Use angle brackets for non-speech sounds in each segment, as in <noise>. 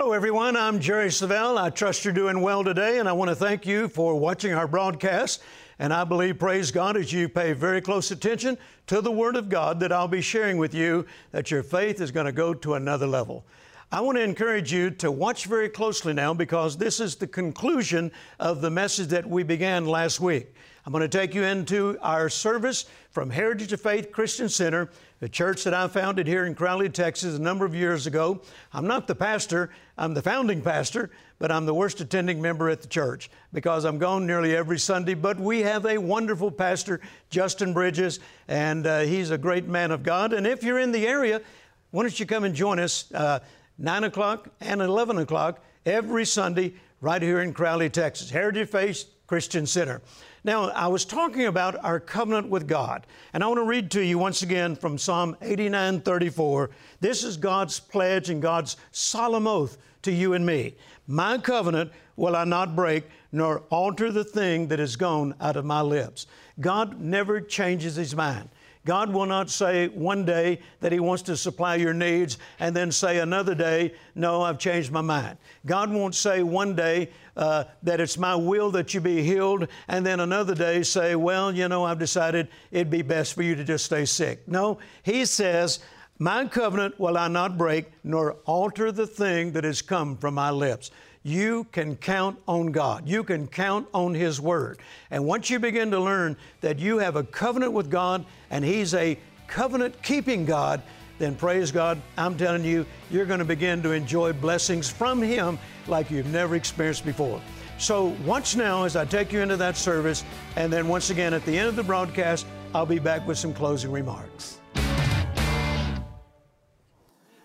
Hello, everyone. I'm Jerry Savelle. I trust you're doing well today, and I want to thank you for watching our broadcast. And I believe, praise God, as you pay very close attention to the Word of God that I'll be sharing with you, that your faith is going to go to another level. I want to encourage you to watch very closely now because this is the conclusion of the message that we began last week. I'm going to take you into our service from Heritage of Faith Christian Center, a church that I founded here in Crowley, Texas, a number of years ago. I'm not the pastor, I'm the founding pastor, but I'm the worst attending member at the church because I'm gone nearly every Sunday. But we have a wonderful pastor, Justin Bridges, and uh, he's a great man of God. And if you're in the area, why don't you come and join us uh, 9 o'clock and 11 o'clock every Sunday right here in Crowley, Texas. Heritage of Faith Christian Center. Now, I was talking about our covenant with God, and I want to read to you once again from Psalm 89 34. This is God's pledge and God's solemn oath to you and me. My covenant will I not break, nor alter the thing that is gone out of my lips. God never changes his mind. God will not say one day that He wants to supply your needs and then say another day, no, I've changed my mind. God won't say one day uh, that it's my will that you be healed and then another day say, well, you know, I've decided it'd be best for you to just stay sick. No, He says, my covenant will I not break, nor alter the thing that has come from my lips you can count on God. You can count on His Word. And once you begin to learn that you have a covenant with God and He's a covenant keeping God, then praise God, I'm telling you, you're going to begin to enjoy blessings from Him like you've never experienced before. So, watch now as I take you into that service, and then once again at the end of the broadcast, I'll be back with some closing remarks.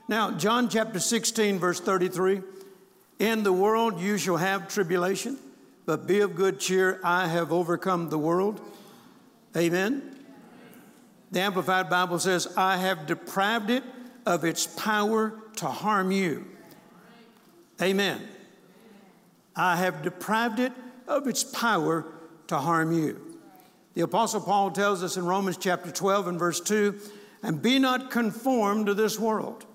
Now, John chapter 16, verse 33. In the world you shall have tribulation, but be of good cheer. I have overcome the world. Amen. The Amplified Bible says, I have deprived it of its power to harm you. Amen. I have deprived it of its power to harm you. The Apostle Paul tells us in Romans chapter 12 and verse 2 and be not conformed to this world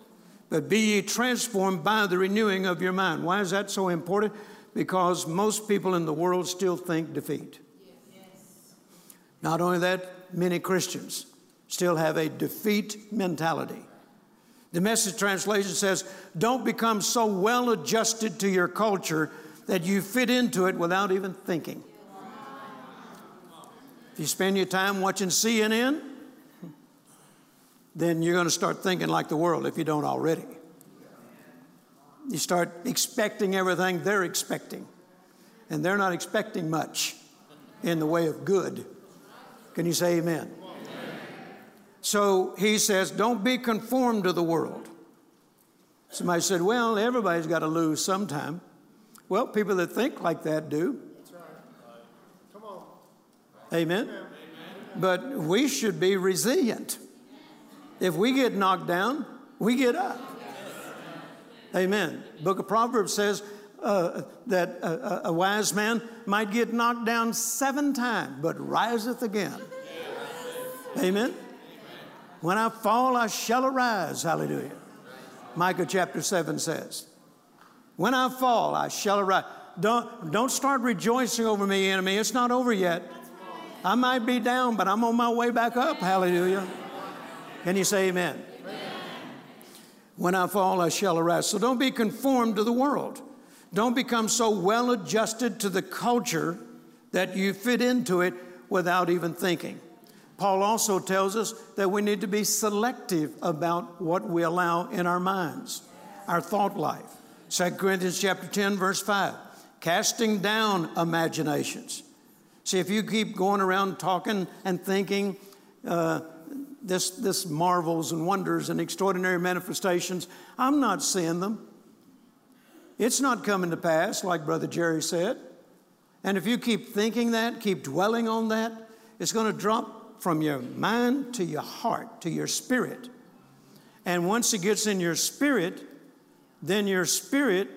but be ye transformed by the renewing of your mind. Why is that so important? Because most people in the world still think defeat. Yes. Not only that, many Christians still have a defeat mentality. The message translation says, Don't become so well adjusted to your culture that you fit into it without even thinking. If you spend your time watching CNN, then you're going to start thinking like the world if you don't already. You start expecting everything they're expecting, and they're not expecting much in the way of good. Can you say amen? amen? So he says, Don't be conformed to the world. Somebody said, Well, everybody's got to lose sometime. Well, people that think like that do. Come on. Amen. Amen. But we should be resilient. If we get knocked down, we get up. Amen. Book of Proverbs says uh, that a, a, wise man might get knocked down seven times, but riseth again. Amen. When I fall, I shall arise. Hallelujah. Micah chapter 7 says, When I fall, I shall arise. Don't, don't start rejoicing over me, enemy. It's not over yet. I might be down, but I'm on my way back up. Hallelujah. Can you say amen? amen? When I fall, I shall arise. So don't be conformed to the world. Don't become so well adjusted to the culture that you fit into it without even thinking. Paul also tells us that we need to be selective about what we allow in our minds, our thought life. 2 Corinthians chapter 10, verse 5, casting down imaginations. See, if you keep going around talking and thinking, uh, this, this marvels and wonders and extraordinary manifestations, I'm not seeing them. It's not coming to pass, like Brother Jerry said. And if you keep thinking that, keep dwelling on that, it's going to drop from your mind to your heart, to your spirit. And once it gets in your spirit, then your spirit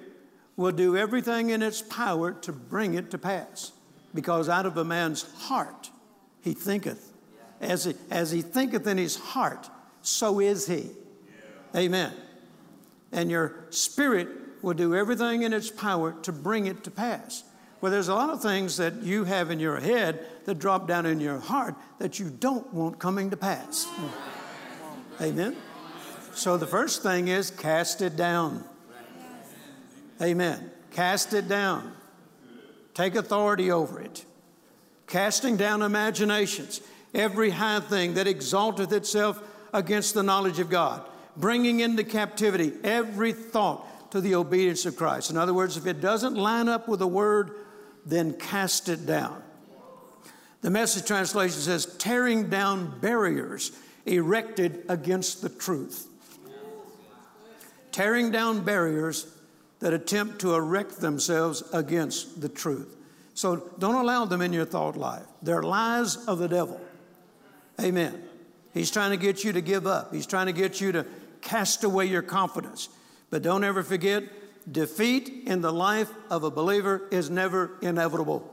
will do everything in its power to bring it to pass. Because out of a man's heart he thinketh as he, as he thinketh in his heart, so is he. Yeah. Amen. And your spirit will do everything in its power to bring it to pass. Well, there's a lot of things that you have in your head that drop down in your heart that you don't want coming to pass. Amen. So the first thing is cast it down. Amen. Cast it down. Take authority over it. Casting down imaginations, every high thing that exalteth itself against the knowledge of God, bringing into captivity every thought to the obedience of Christ. In other words, if it doesn't line up with the word then cast it down. The message translation says, tearing down barriers erected against the truth. Tearing down barriers that attempt to erect themselves against the truth. So don't allow them in your thought life. They're lies of the devil. Amen. He's trying to get you to give up, he's trying to get you to cast away your confidence. But don't ever forget defeat in the life of a believer is never inevitable.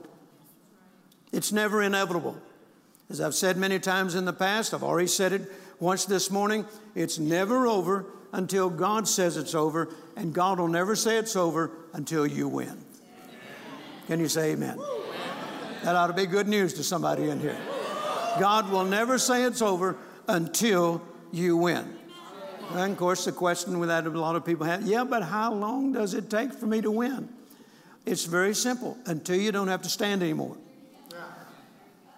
It's never inevitable. As I've said many times in the past, I've already said it once this morning, it's never over until God says it's over, and God will never say it's over until you win. Can you say amen? That ought to be good news to somebody in here. God will never say it's over until you win. And of course, the question that a lot of people have yeah, but how long does it take for me to win? It's very simple until you don't have to stand anymore.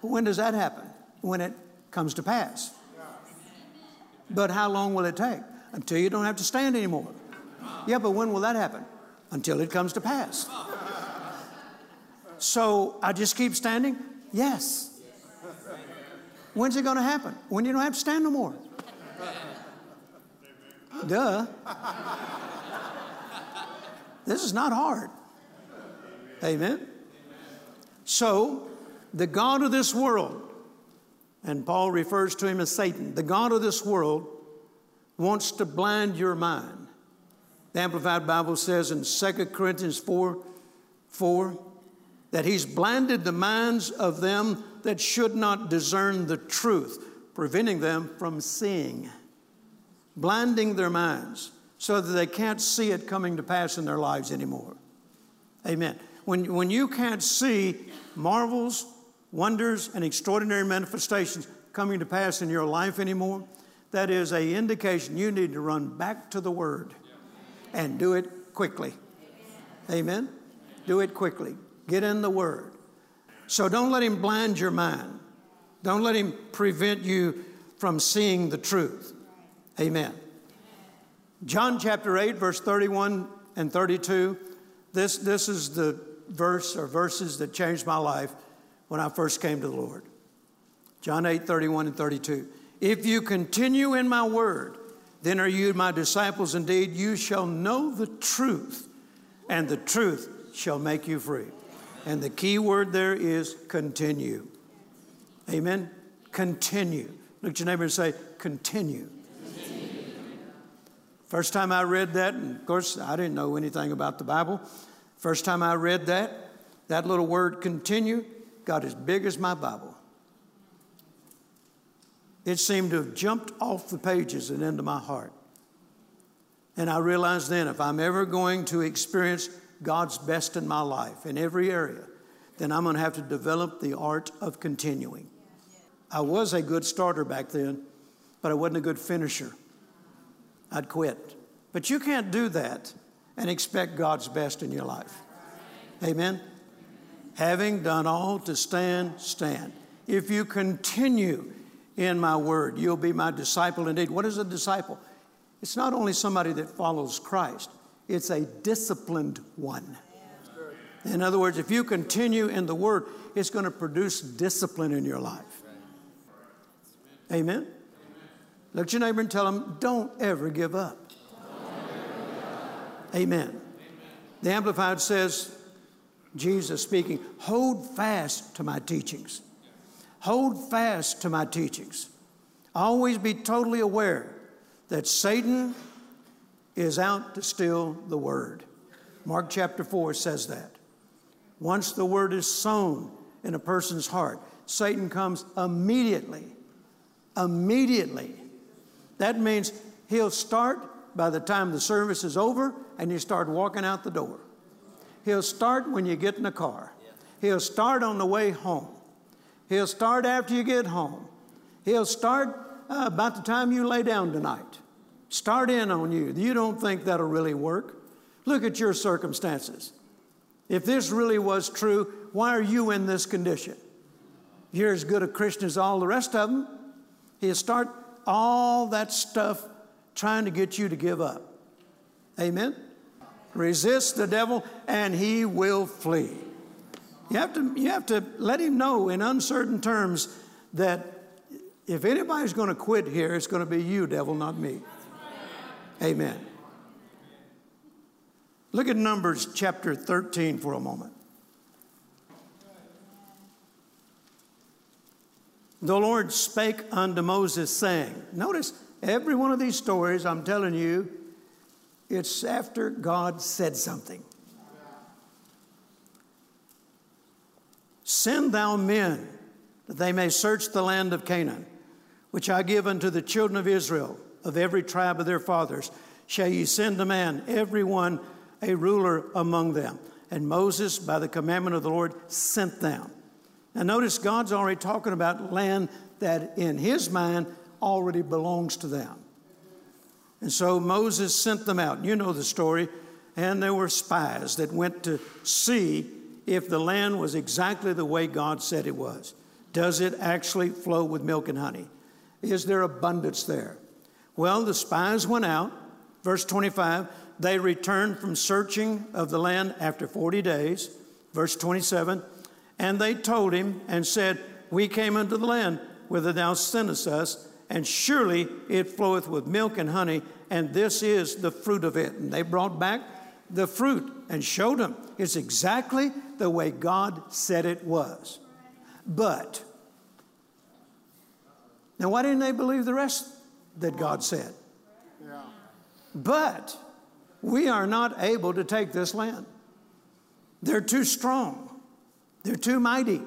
When does that happen? When it comes to pass. But how long will it take? Until you don't have to stand anymore. Yeah, but when will that happen? Until it comes to pass. So I just keep standing? Yes. When's it going to happen? When you don't have to stand no more. Duh. This is not hard. Amen. So, the God of this world, and Paul refers to him as Satan, the God of this world wants to blind your mind. The Amplified Bible says in 2 Corinthians 4 4 that he's blinded the minds of them that should not discern the truth, preventing them from seeing blinding their minds so that they can't see it coming to pass in their lives anymore. Amen. When, when you can't see marvels, wonders, and extraordinary manifestations coming to pass in your life anymore, that is a indication you need to run back to the Word and do it quickly. Amen. Do it quickly. Get in the Word. So don't let him blind your mind. Don't let him prevent you from seeing the truth. Amen. John chapter 8, verse 31 and 32. This, this is the verse or verses that changed my life when I first came to the Lord. John 8, 31 and 32. If you continue in my word, then are you my disciples indeed. You shall know the truth, and the truth shall make you free. And the key word there is continue. Amen? Continue. Look at your neighbor and say, continue. First time I read that, and of course, I didn't know anything about the Bible. First time I read that, that little word continue got as big as my Bible. It seemed to have jumped off the pages and into my heart. And I realized then if I'm ever going to experience God's best in my life in every area, then I'm going to have to develop the art of continuing. I was a good starter back then, but I wasn't a good finisher. I'd quit. But you can't do that and expect God's best in your life. Amen? Having done all to stand, stand. If you continue in my word, you'll be my disciple indeed. What is a disciple? It's not only somebody that follows Christ, it's a disciplined one. In other words, if you continue in the word, it's going to produce discipline in your life. Amen? Look at your neighbor and tell him, don't ever give up. Amen. The Amplified says, Jesus speaking, hold fast to my teachings. Hold fast to my teachings. Always be totally aware that Satan is out to steal the word. Mark chapter 4 says that. Once the word is sown in a person's heart, Satan comes immediately, immediately that means he'll start by the time the service is over and you start walking out the door. He'll start when you get in the car. He'll start on the way home. He'll start after you get home. He'll start uh, about the time you lay down tonight. Start in on you. You don't think that'll really work. Look at your circumstances. If this really was true, why are you in this condition? You're as good a Christian as all the rest of them. He'll start all that stuff trying to get you to give up. Amen? Resist the devil and he will flee. You have to, you have to let him know in uncertain terms that if anybody's going to quit here, it's going to be you, devil, not me. Amen. Look at Numbers chapter 13 for a moment. The Lord spake unto Moses, saying, Notice every one of these stories, I'm telling you, it's after God said something. Send thou men that they may search the land of Canaan, which I give unto the children of Israel, of every tribe of their fathers. Shall ye send a man, every one a ruler among them? And Moses, by the commandment of the Lord, sent them. Now, notice God's already talking about land that in his mind already belongs to them. And so Moses sent them out. You know the story. And there were spies that went to see if the land was exactly the way God said it was. Does it actually flow with milk and honey? Is there abundance there? Well, the spies went out. Verse 25, they returned from searching of the land after 40 days. Verse 27, and they told him and said, We came into the land whither thou sentest us, and surely it floweth with milk and honey, and this is the fruit of it. And they brought back the fruit and showed him it's exactly the way God said it was. But, now why didn't they believe the rest that God said? But we are not able to take this land. They're too strong. They're too mighty.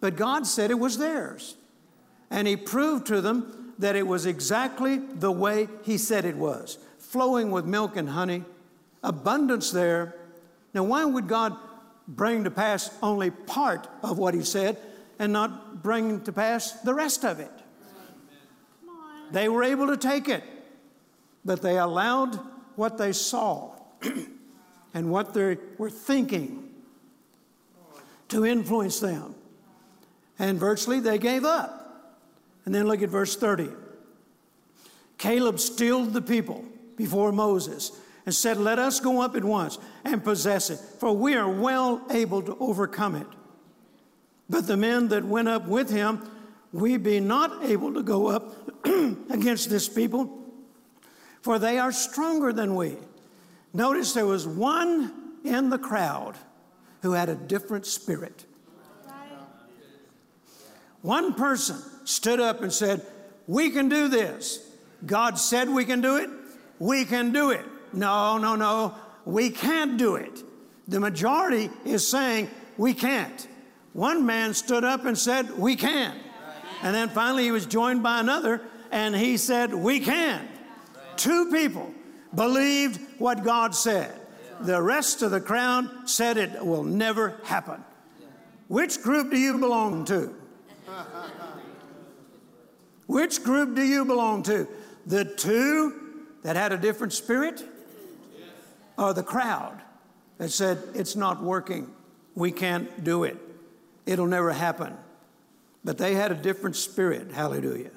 But God said it was theirs. And He proved to them that it was exactly the way He said it was flowing with milk and honey, abundance there. Now, why would God bring to pass only part of what He said and not bring to pass the rest of it? They were able to take it, but they allowed what they saw <clears throat> and what they were thinking to influence them. And virtually they gave up. And then look at verse 30. Caleb stilled the people before Moses and said, Let us go up at once and possess it, for we are well able to overcome it. But the men that went up with him, we be not able to go up <clears throat> against this people, for they are stronger than we. Notice there was one in the crowd who had a different spirit. One person stood up and said, We can do this. God said we can do it. We can do it. No, no, no. We can't do it. The majority is saying we can't. One man stood up and said, We can. And then finally he was joined by another and he said, We can. Two people believed what God said. The rest of the crowd said it will never happen. Which group do you belong to? Which group do you belong to? The two that had a different spirit? Or the crowd that said, it's not working, we can't do it, it'll never happen? But they had a different spirit, hallelujah.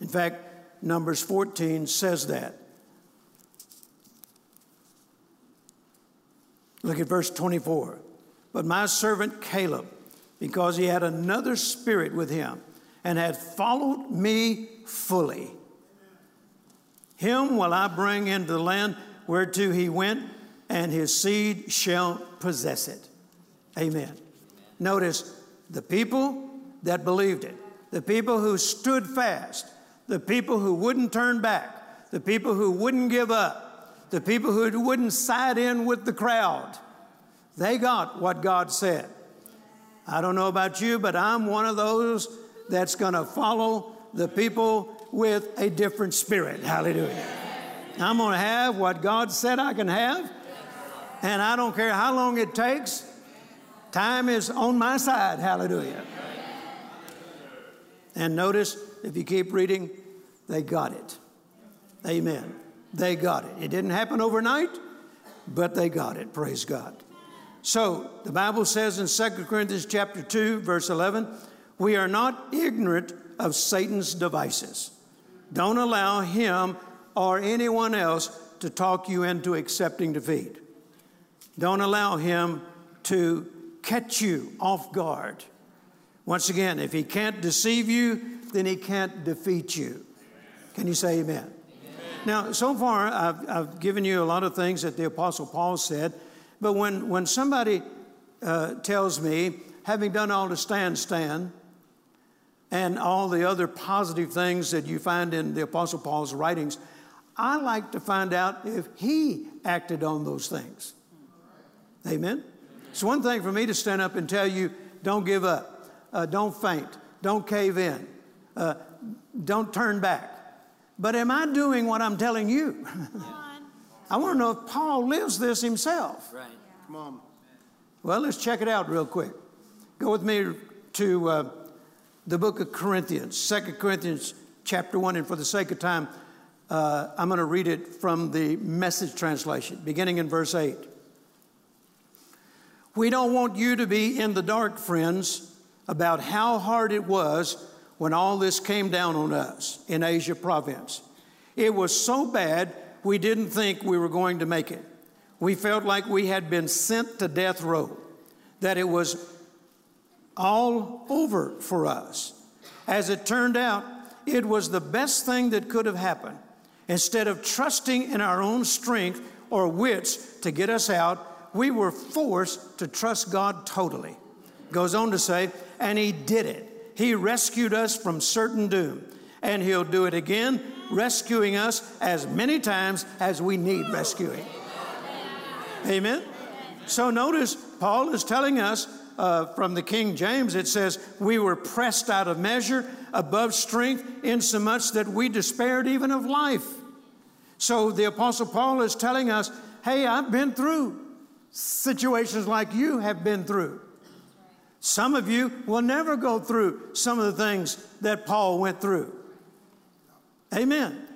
In fact, Numbers 14 says that. Look at verse 24. But my servant Caleb, because he had another spirit with him and had followed me fully, him will I bring into the land whereto he went, and his seed shall possess it. Amen. Notice the people that believed it, the people who stood fast, the people who wouldn't turn back, the people who wouldn't give up, the people who wouldn't side in with the crowd, they got what God said. I don't know about you, but I'm one of those that's going to follow the people with a different spirit. Hallelujah. I'm going to have what God said I can have. And I don't care how long it takes. Time is on my side. Hallelujah. And notice, if you keep reading, they got it. Amen. They got it. It didn't happen overnight, but they got it. Praise God. So the Bible says in 2 Corinthians chapter 2, verse 11, we are not ignorant of Satan's devices. Don't allow him or anyone else to talk you into accepting defeat. Don't allow him to catch you off guard. Once again, if he can't deceive you, then he can't defeat you. Can you say amen? amen. Now, so far, I've, I've, given you a lot of things that the Apostle Paul said, but when, when somebody uh, tells me, having done all to stand, stand, and all the other positive things that you find in the Apostle Paul's writings, I like to find out if he acted on those things. Amen? It's one thing for me to stand up and tell you, don't give up, uh, don't faint, don't cave in, uh, don't turn back. But am I doing what I'm telling you? <laughs> I want to know if Paul lives this himself. Right. Come on. Well, let's check it out real quick. Go with me to uh, the book of Corinthians, Second Corinthians chapter 1, and for the sake of time, uh, I'm going to read it from the message translation, beginning in verse 8. We don't want you to be in the dark, friends, about how hard it was when all this came down on us in Asia province. It was so bad, we didn't think we were going to make it. We felt like we had been sent to death row, that it was all over for us. As it turned out, it was the best thing that could have happened. Instead of trusting in our own strength or wits to get us out, we were forced to trust God totally. Goes on to say, and He did it. He rescued us from certain doom, and He'll do it again, rescuing us as many times as we need rescuing. Amen. So notice Paul is telling us uh, from the King James, it says, We were pressed out of measure, above strength, insomuch that we despaired even of life. So the Apostle Paul is telling us, Hey, I've been through situations like you have been through. Some of you will never go through some of the things that Paul went through. Amen.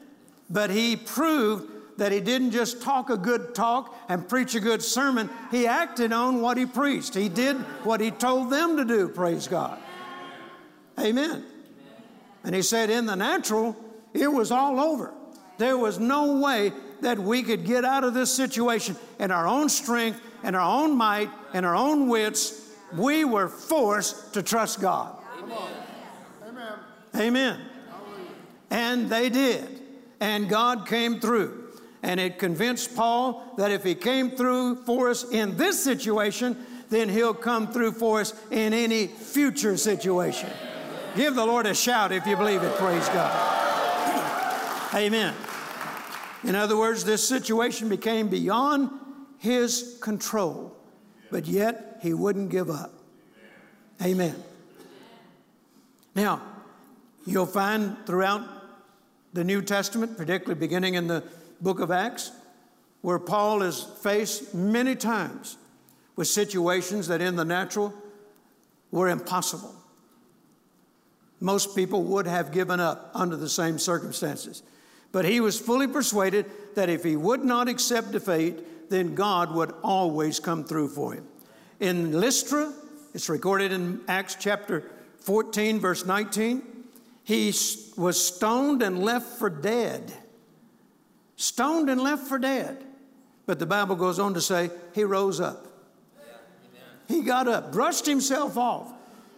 But he proved that he didn't just talk a good talk and preach a good sermon, he acted on what he preached. He did what he told them to do, praise God. Amen. And he said, in the natural, it was all over. There was no way that we could get out of this situation in our own strength, in our own might, in our own wits. We were forced to trust God. Amen. Amen. And they did. And God came through. And it convinced Paul that if he came through for us in this situation, then he'll come through for us in any future situation. Give the Lord a shout if you believe it. Praise God. Amen. In other words, this situation became beyond his control, but yet he wouldn't give up. Amen. Now, you'll find throughout the New Testament, particularly beginning in the book of Acts, where Paul is faced many times with situations that in the natural were impossible. Most people would have given up under the same circumstances. But he was fully persuaded that if he would not accept defeat, then God would always come through for him. In Lystra, it's recorded in Acts chapter 14, verse 19, he was stoned and left for dead stoned and left for dead. But the Bible goes on to say he rose up. He got up, brushed himself off.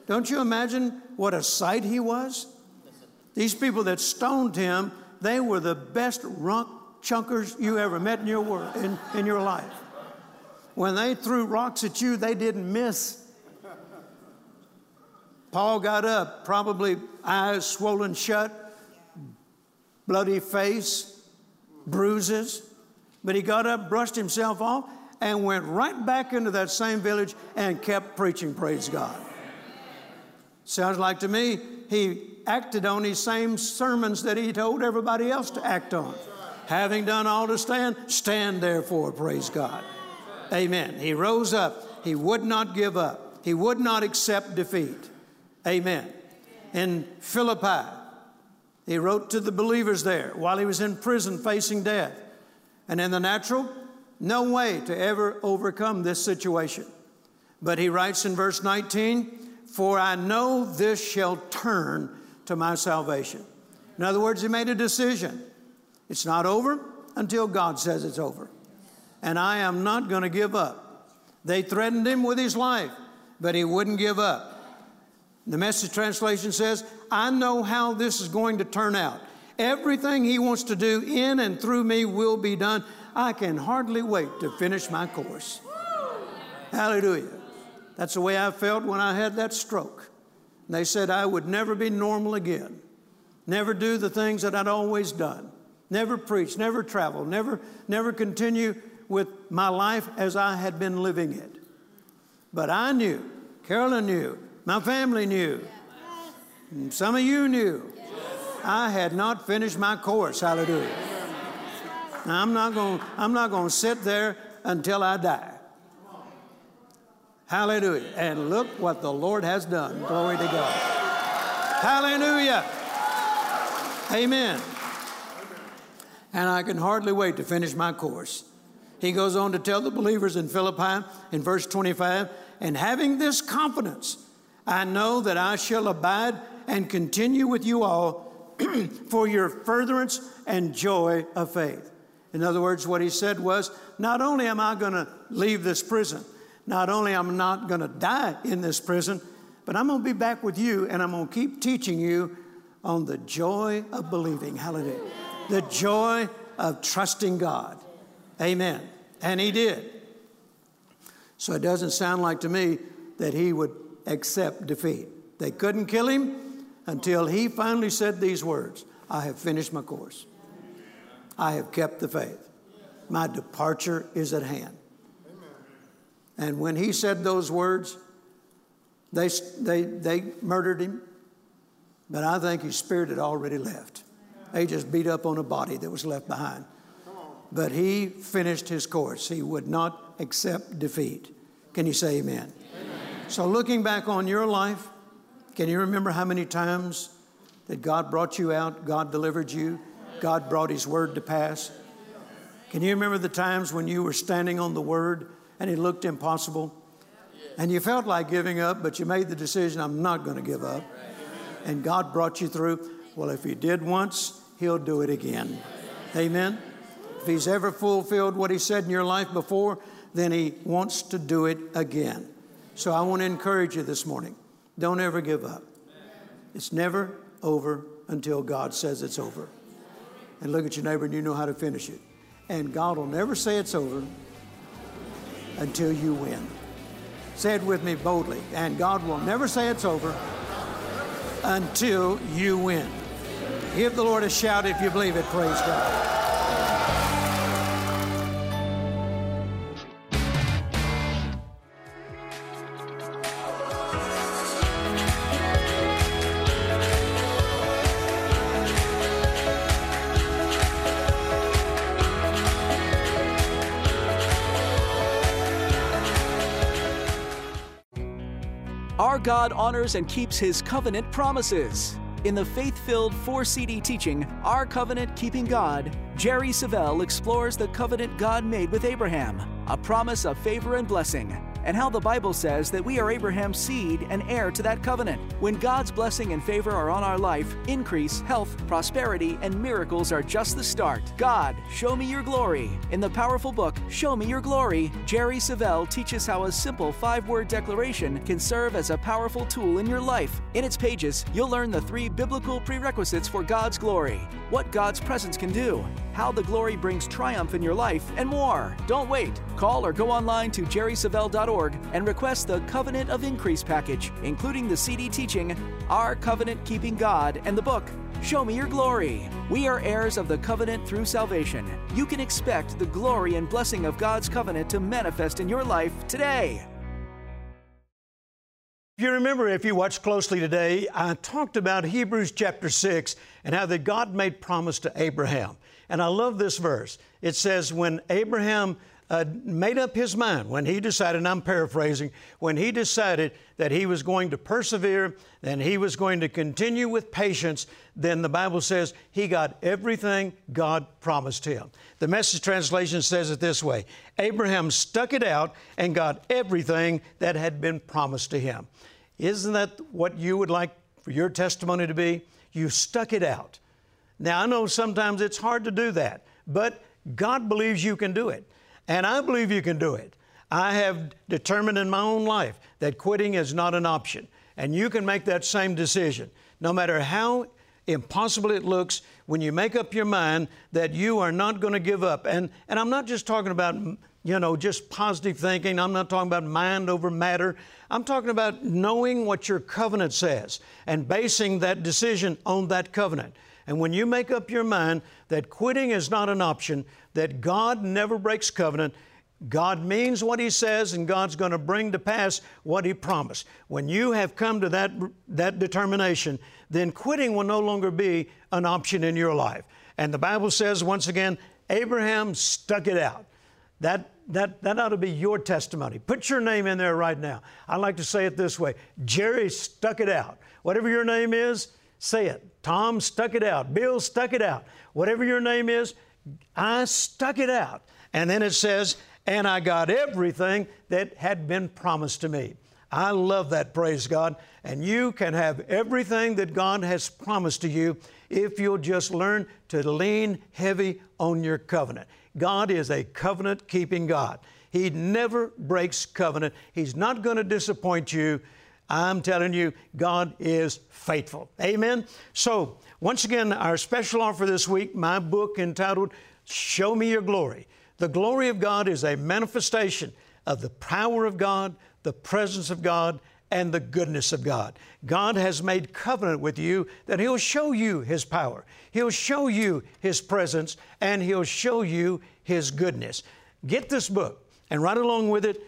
Don't you imagine what a sight he was? These people that stoned him, they were the best rock chunkers you ever met in your world, in, in your life. When they threw rocks at you, they didn't miss. Paul got up, probably eyes swollen shut, bloody face, bruises, but he got up, brushed himself off, and went right back into that same village and kept preaching, praise God. Sounds like to me he acted on these same sermons that he told everybody else to act on. Having done all to stand, stand therefore, praise God. Amen. He rose up. He would not give up. He would not accept defeat. Amen. In Philippi, he wrote to the believers there while he was in prison facing death. And in the natural, no way to ever overcome this situation. But he writes in verse 19, For I know this shall turn to my salvation. In other words, he made a decision. It's not over until God says it's over. And I am not going to give up. They threatened him with his life, but he wouldn't give up. The message translation says, I know how this is going to turn out. Everything he wants to do in and through me will be done. I can hardly wait to finish my course. Hallelujah. That's the way I felt when I had that stroke. They said I would never be normal again, never do the things that I'd always done, never preach, never travel, never, never continue with my life as I had been living it. But I knew, Carolyn knew, my family knew, some of you knew, I had not finished my course. Hallelujah. I'm not going I'm not going to sit there until I die. Hallelujah. And look what the Lord has done. Glory to God. Hallelujah. Amen. And I can hardly wait to finish my course. He goes on to tell the believers in Philippi in verse 25, and having this confidence, I know that I shall abide and continue with you all <clears throat> for your furtherance and joy of faith. In other words, what he said was, not only am I going to leave this prison, not only am I'm not going to die in this prison, but I'm going to be back with you and I'm going to keep teaching you on the joy of believing. Hallelujah. The joy of trusting God. Amen. And he did. So it doesn't sound like to me that he would accept defeat. They couldn't kill him until he finally said these words I have finished my course. I have kept the faith. My departure is at hand. And when he said those words, they, they, they murdered him. But I think his spirit had already left. They just beat up on a body that was left behind. But he finished his course. He would not accept defeat. Can you say amen? amen? So, looking back on your life, can you remember how many times that God brought you out, God delivered you, God brought His word to pass? Can you remember the times when you were standing on the word and it looked impossible. And you felt like giving up, but you made the decision, I'm not going to give up. And God brought you through. Well, if He did once, He'll do it again. Amen. If He's ever fulfilled what He said in your life before, then He wants to do it again. So I want to encourage you this morning don't ever give up. It's never over until God says it's over. And look at your neighbor and you know how to finish it. And God will never say it's over until you win. Say it with me boldly. And God will never say it's over until you win. Give the Lord a shout if you believe it. Praise God. Our God honors and keeps his covenant promises. In the faith filled 4 CD teaching, Our Covenant Keeping God, Jerry Savelle explores the covenant God made with Abraham, a promise of favor and blessing and how the Bible says that we are Abraham's seed and heir to that covenant. When God's blessing and favor are on our life, increase, health, prosperity, and miracles are just the start. God, show me your glory. In the powerful book, Show Me Your Glory, Jerry Savelle teaches how a simple five word declaration can serve as a powerful tool in your life. In its pages, you'll learn the three biblical prerequisites for God's glory, what God's presence can do, how the glory brings triumph in your life, and more. Don't wait. Call or go online to and request the Covenant of Increase package, including the CD teaching, Our Covenant Keeping God, and the book, Show Me Your Glory. We are heirs of the covenant through salvation. You can expect the glory and blessing of God's covenant to manifest in your life today. If you remember, if you watched closely today, I talked about Hebrews chapter 6 and how that God made promise to Abraham. And I love this verse. It says, When Abraham uh, made up his mind when he decided, and I'm paraphrasing, when he decided that he was going to persevere and he was going to continue with patience, then the Bible says he got everything God promised him. The message translation says it this way Abraham stuck it out and got everything that had been promised to him. Isn't that what you would like for your testimony to be? You stuck it out. Now, I know sometimes it's hard to do that, but God believes you can do it. And I believe you can do it. I have determined in my own life that quitting is not an option. And you can make that same decision. No matter how impossible it looks, when you make up your mind that you are not going to give up. And, and I'm not just talking about, you know, just positive thinking. I'm not talking about mind over matter. I'm talking about knowing what your covenant says and basing that decision on that covenant. And when you make up your mind that quitting is not an option, that God never breaks covenant, God means what He says, and God's going to bring to pass what He promised. When you have come to that, that determination, then quitting will no longer be an option in your life. And the Bible says, once again, Abraham stuck it out. That, that, that ought to be your testimony. Put your name in there right now. I like to say it this way Jerry stuck it out. Whatever your name is, say it. Tom stuck it out. Bill stuck it out. Whatever your name is, I stuck it out. And then it says, and I got everything that had been promised to me. I love that, praise God. And you can have everything that God has promised to you if you'll just learn to lean heavy on your covenant. God is a covenant keeping God. He never breaks covenant. He's not going to disappoint you. I'm telling you, God is faithful. Amen. So, once again, our special offer this week, my book entitled Show Me Your Glory. The glory of God is a manifestation of the power of God, the presence of God, and the goodness of God. God has made covenant with you that He'll show you His power, He'll show you His presence, and He'll show you His goodness. Get this book and right along with it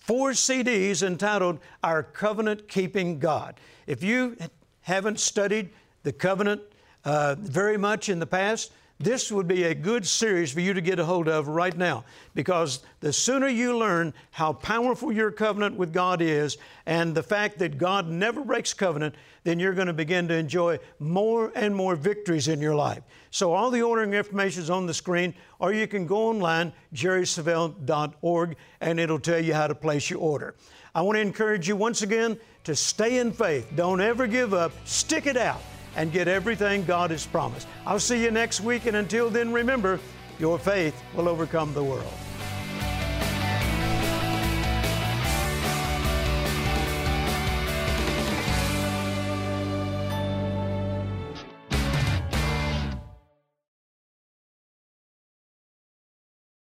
four CDs entitled Our Covenant Keeping God. If you haven't studied the covenant uh, very much in the past, this would be a good series for you to get a hold of right now because the sooner you learn how powerful your covenant with God is and the fact that God never breaks covenant, then you're going to begin to enjoy more and more victories in your life. So, all the ordering information is on the screen, or you can go online, jerrysavelle.org, and it'll tell you how to place your order. I want to encourage you once again to stay in faith. Don't ever give up, stick it out and get everything God has promised. I'll see you next week, and until then, remember, your faith will overcome the world.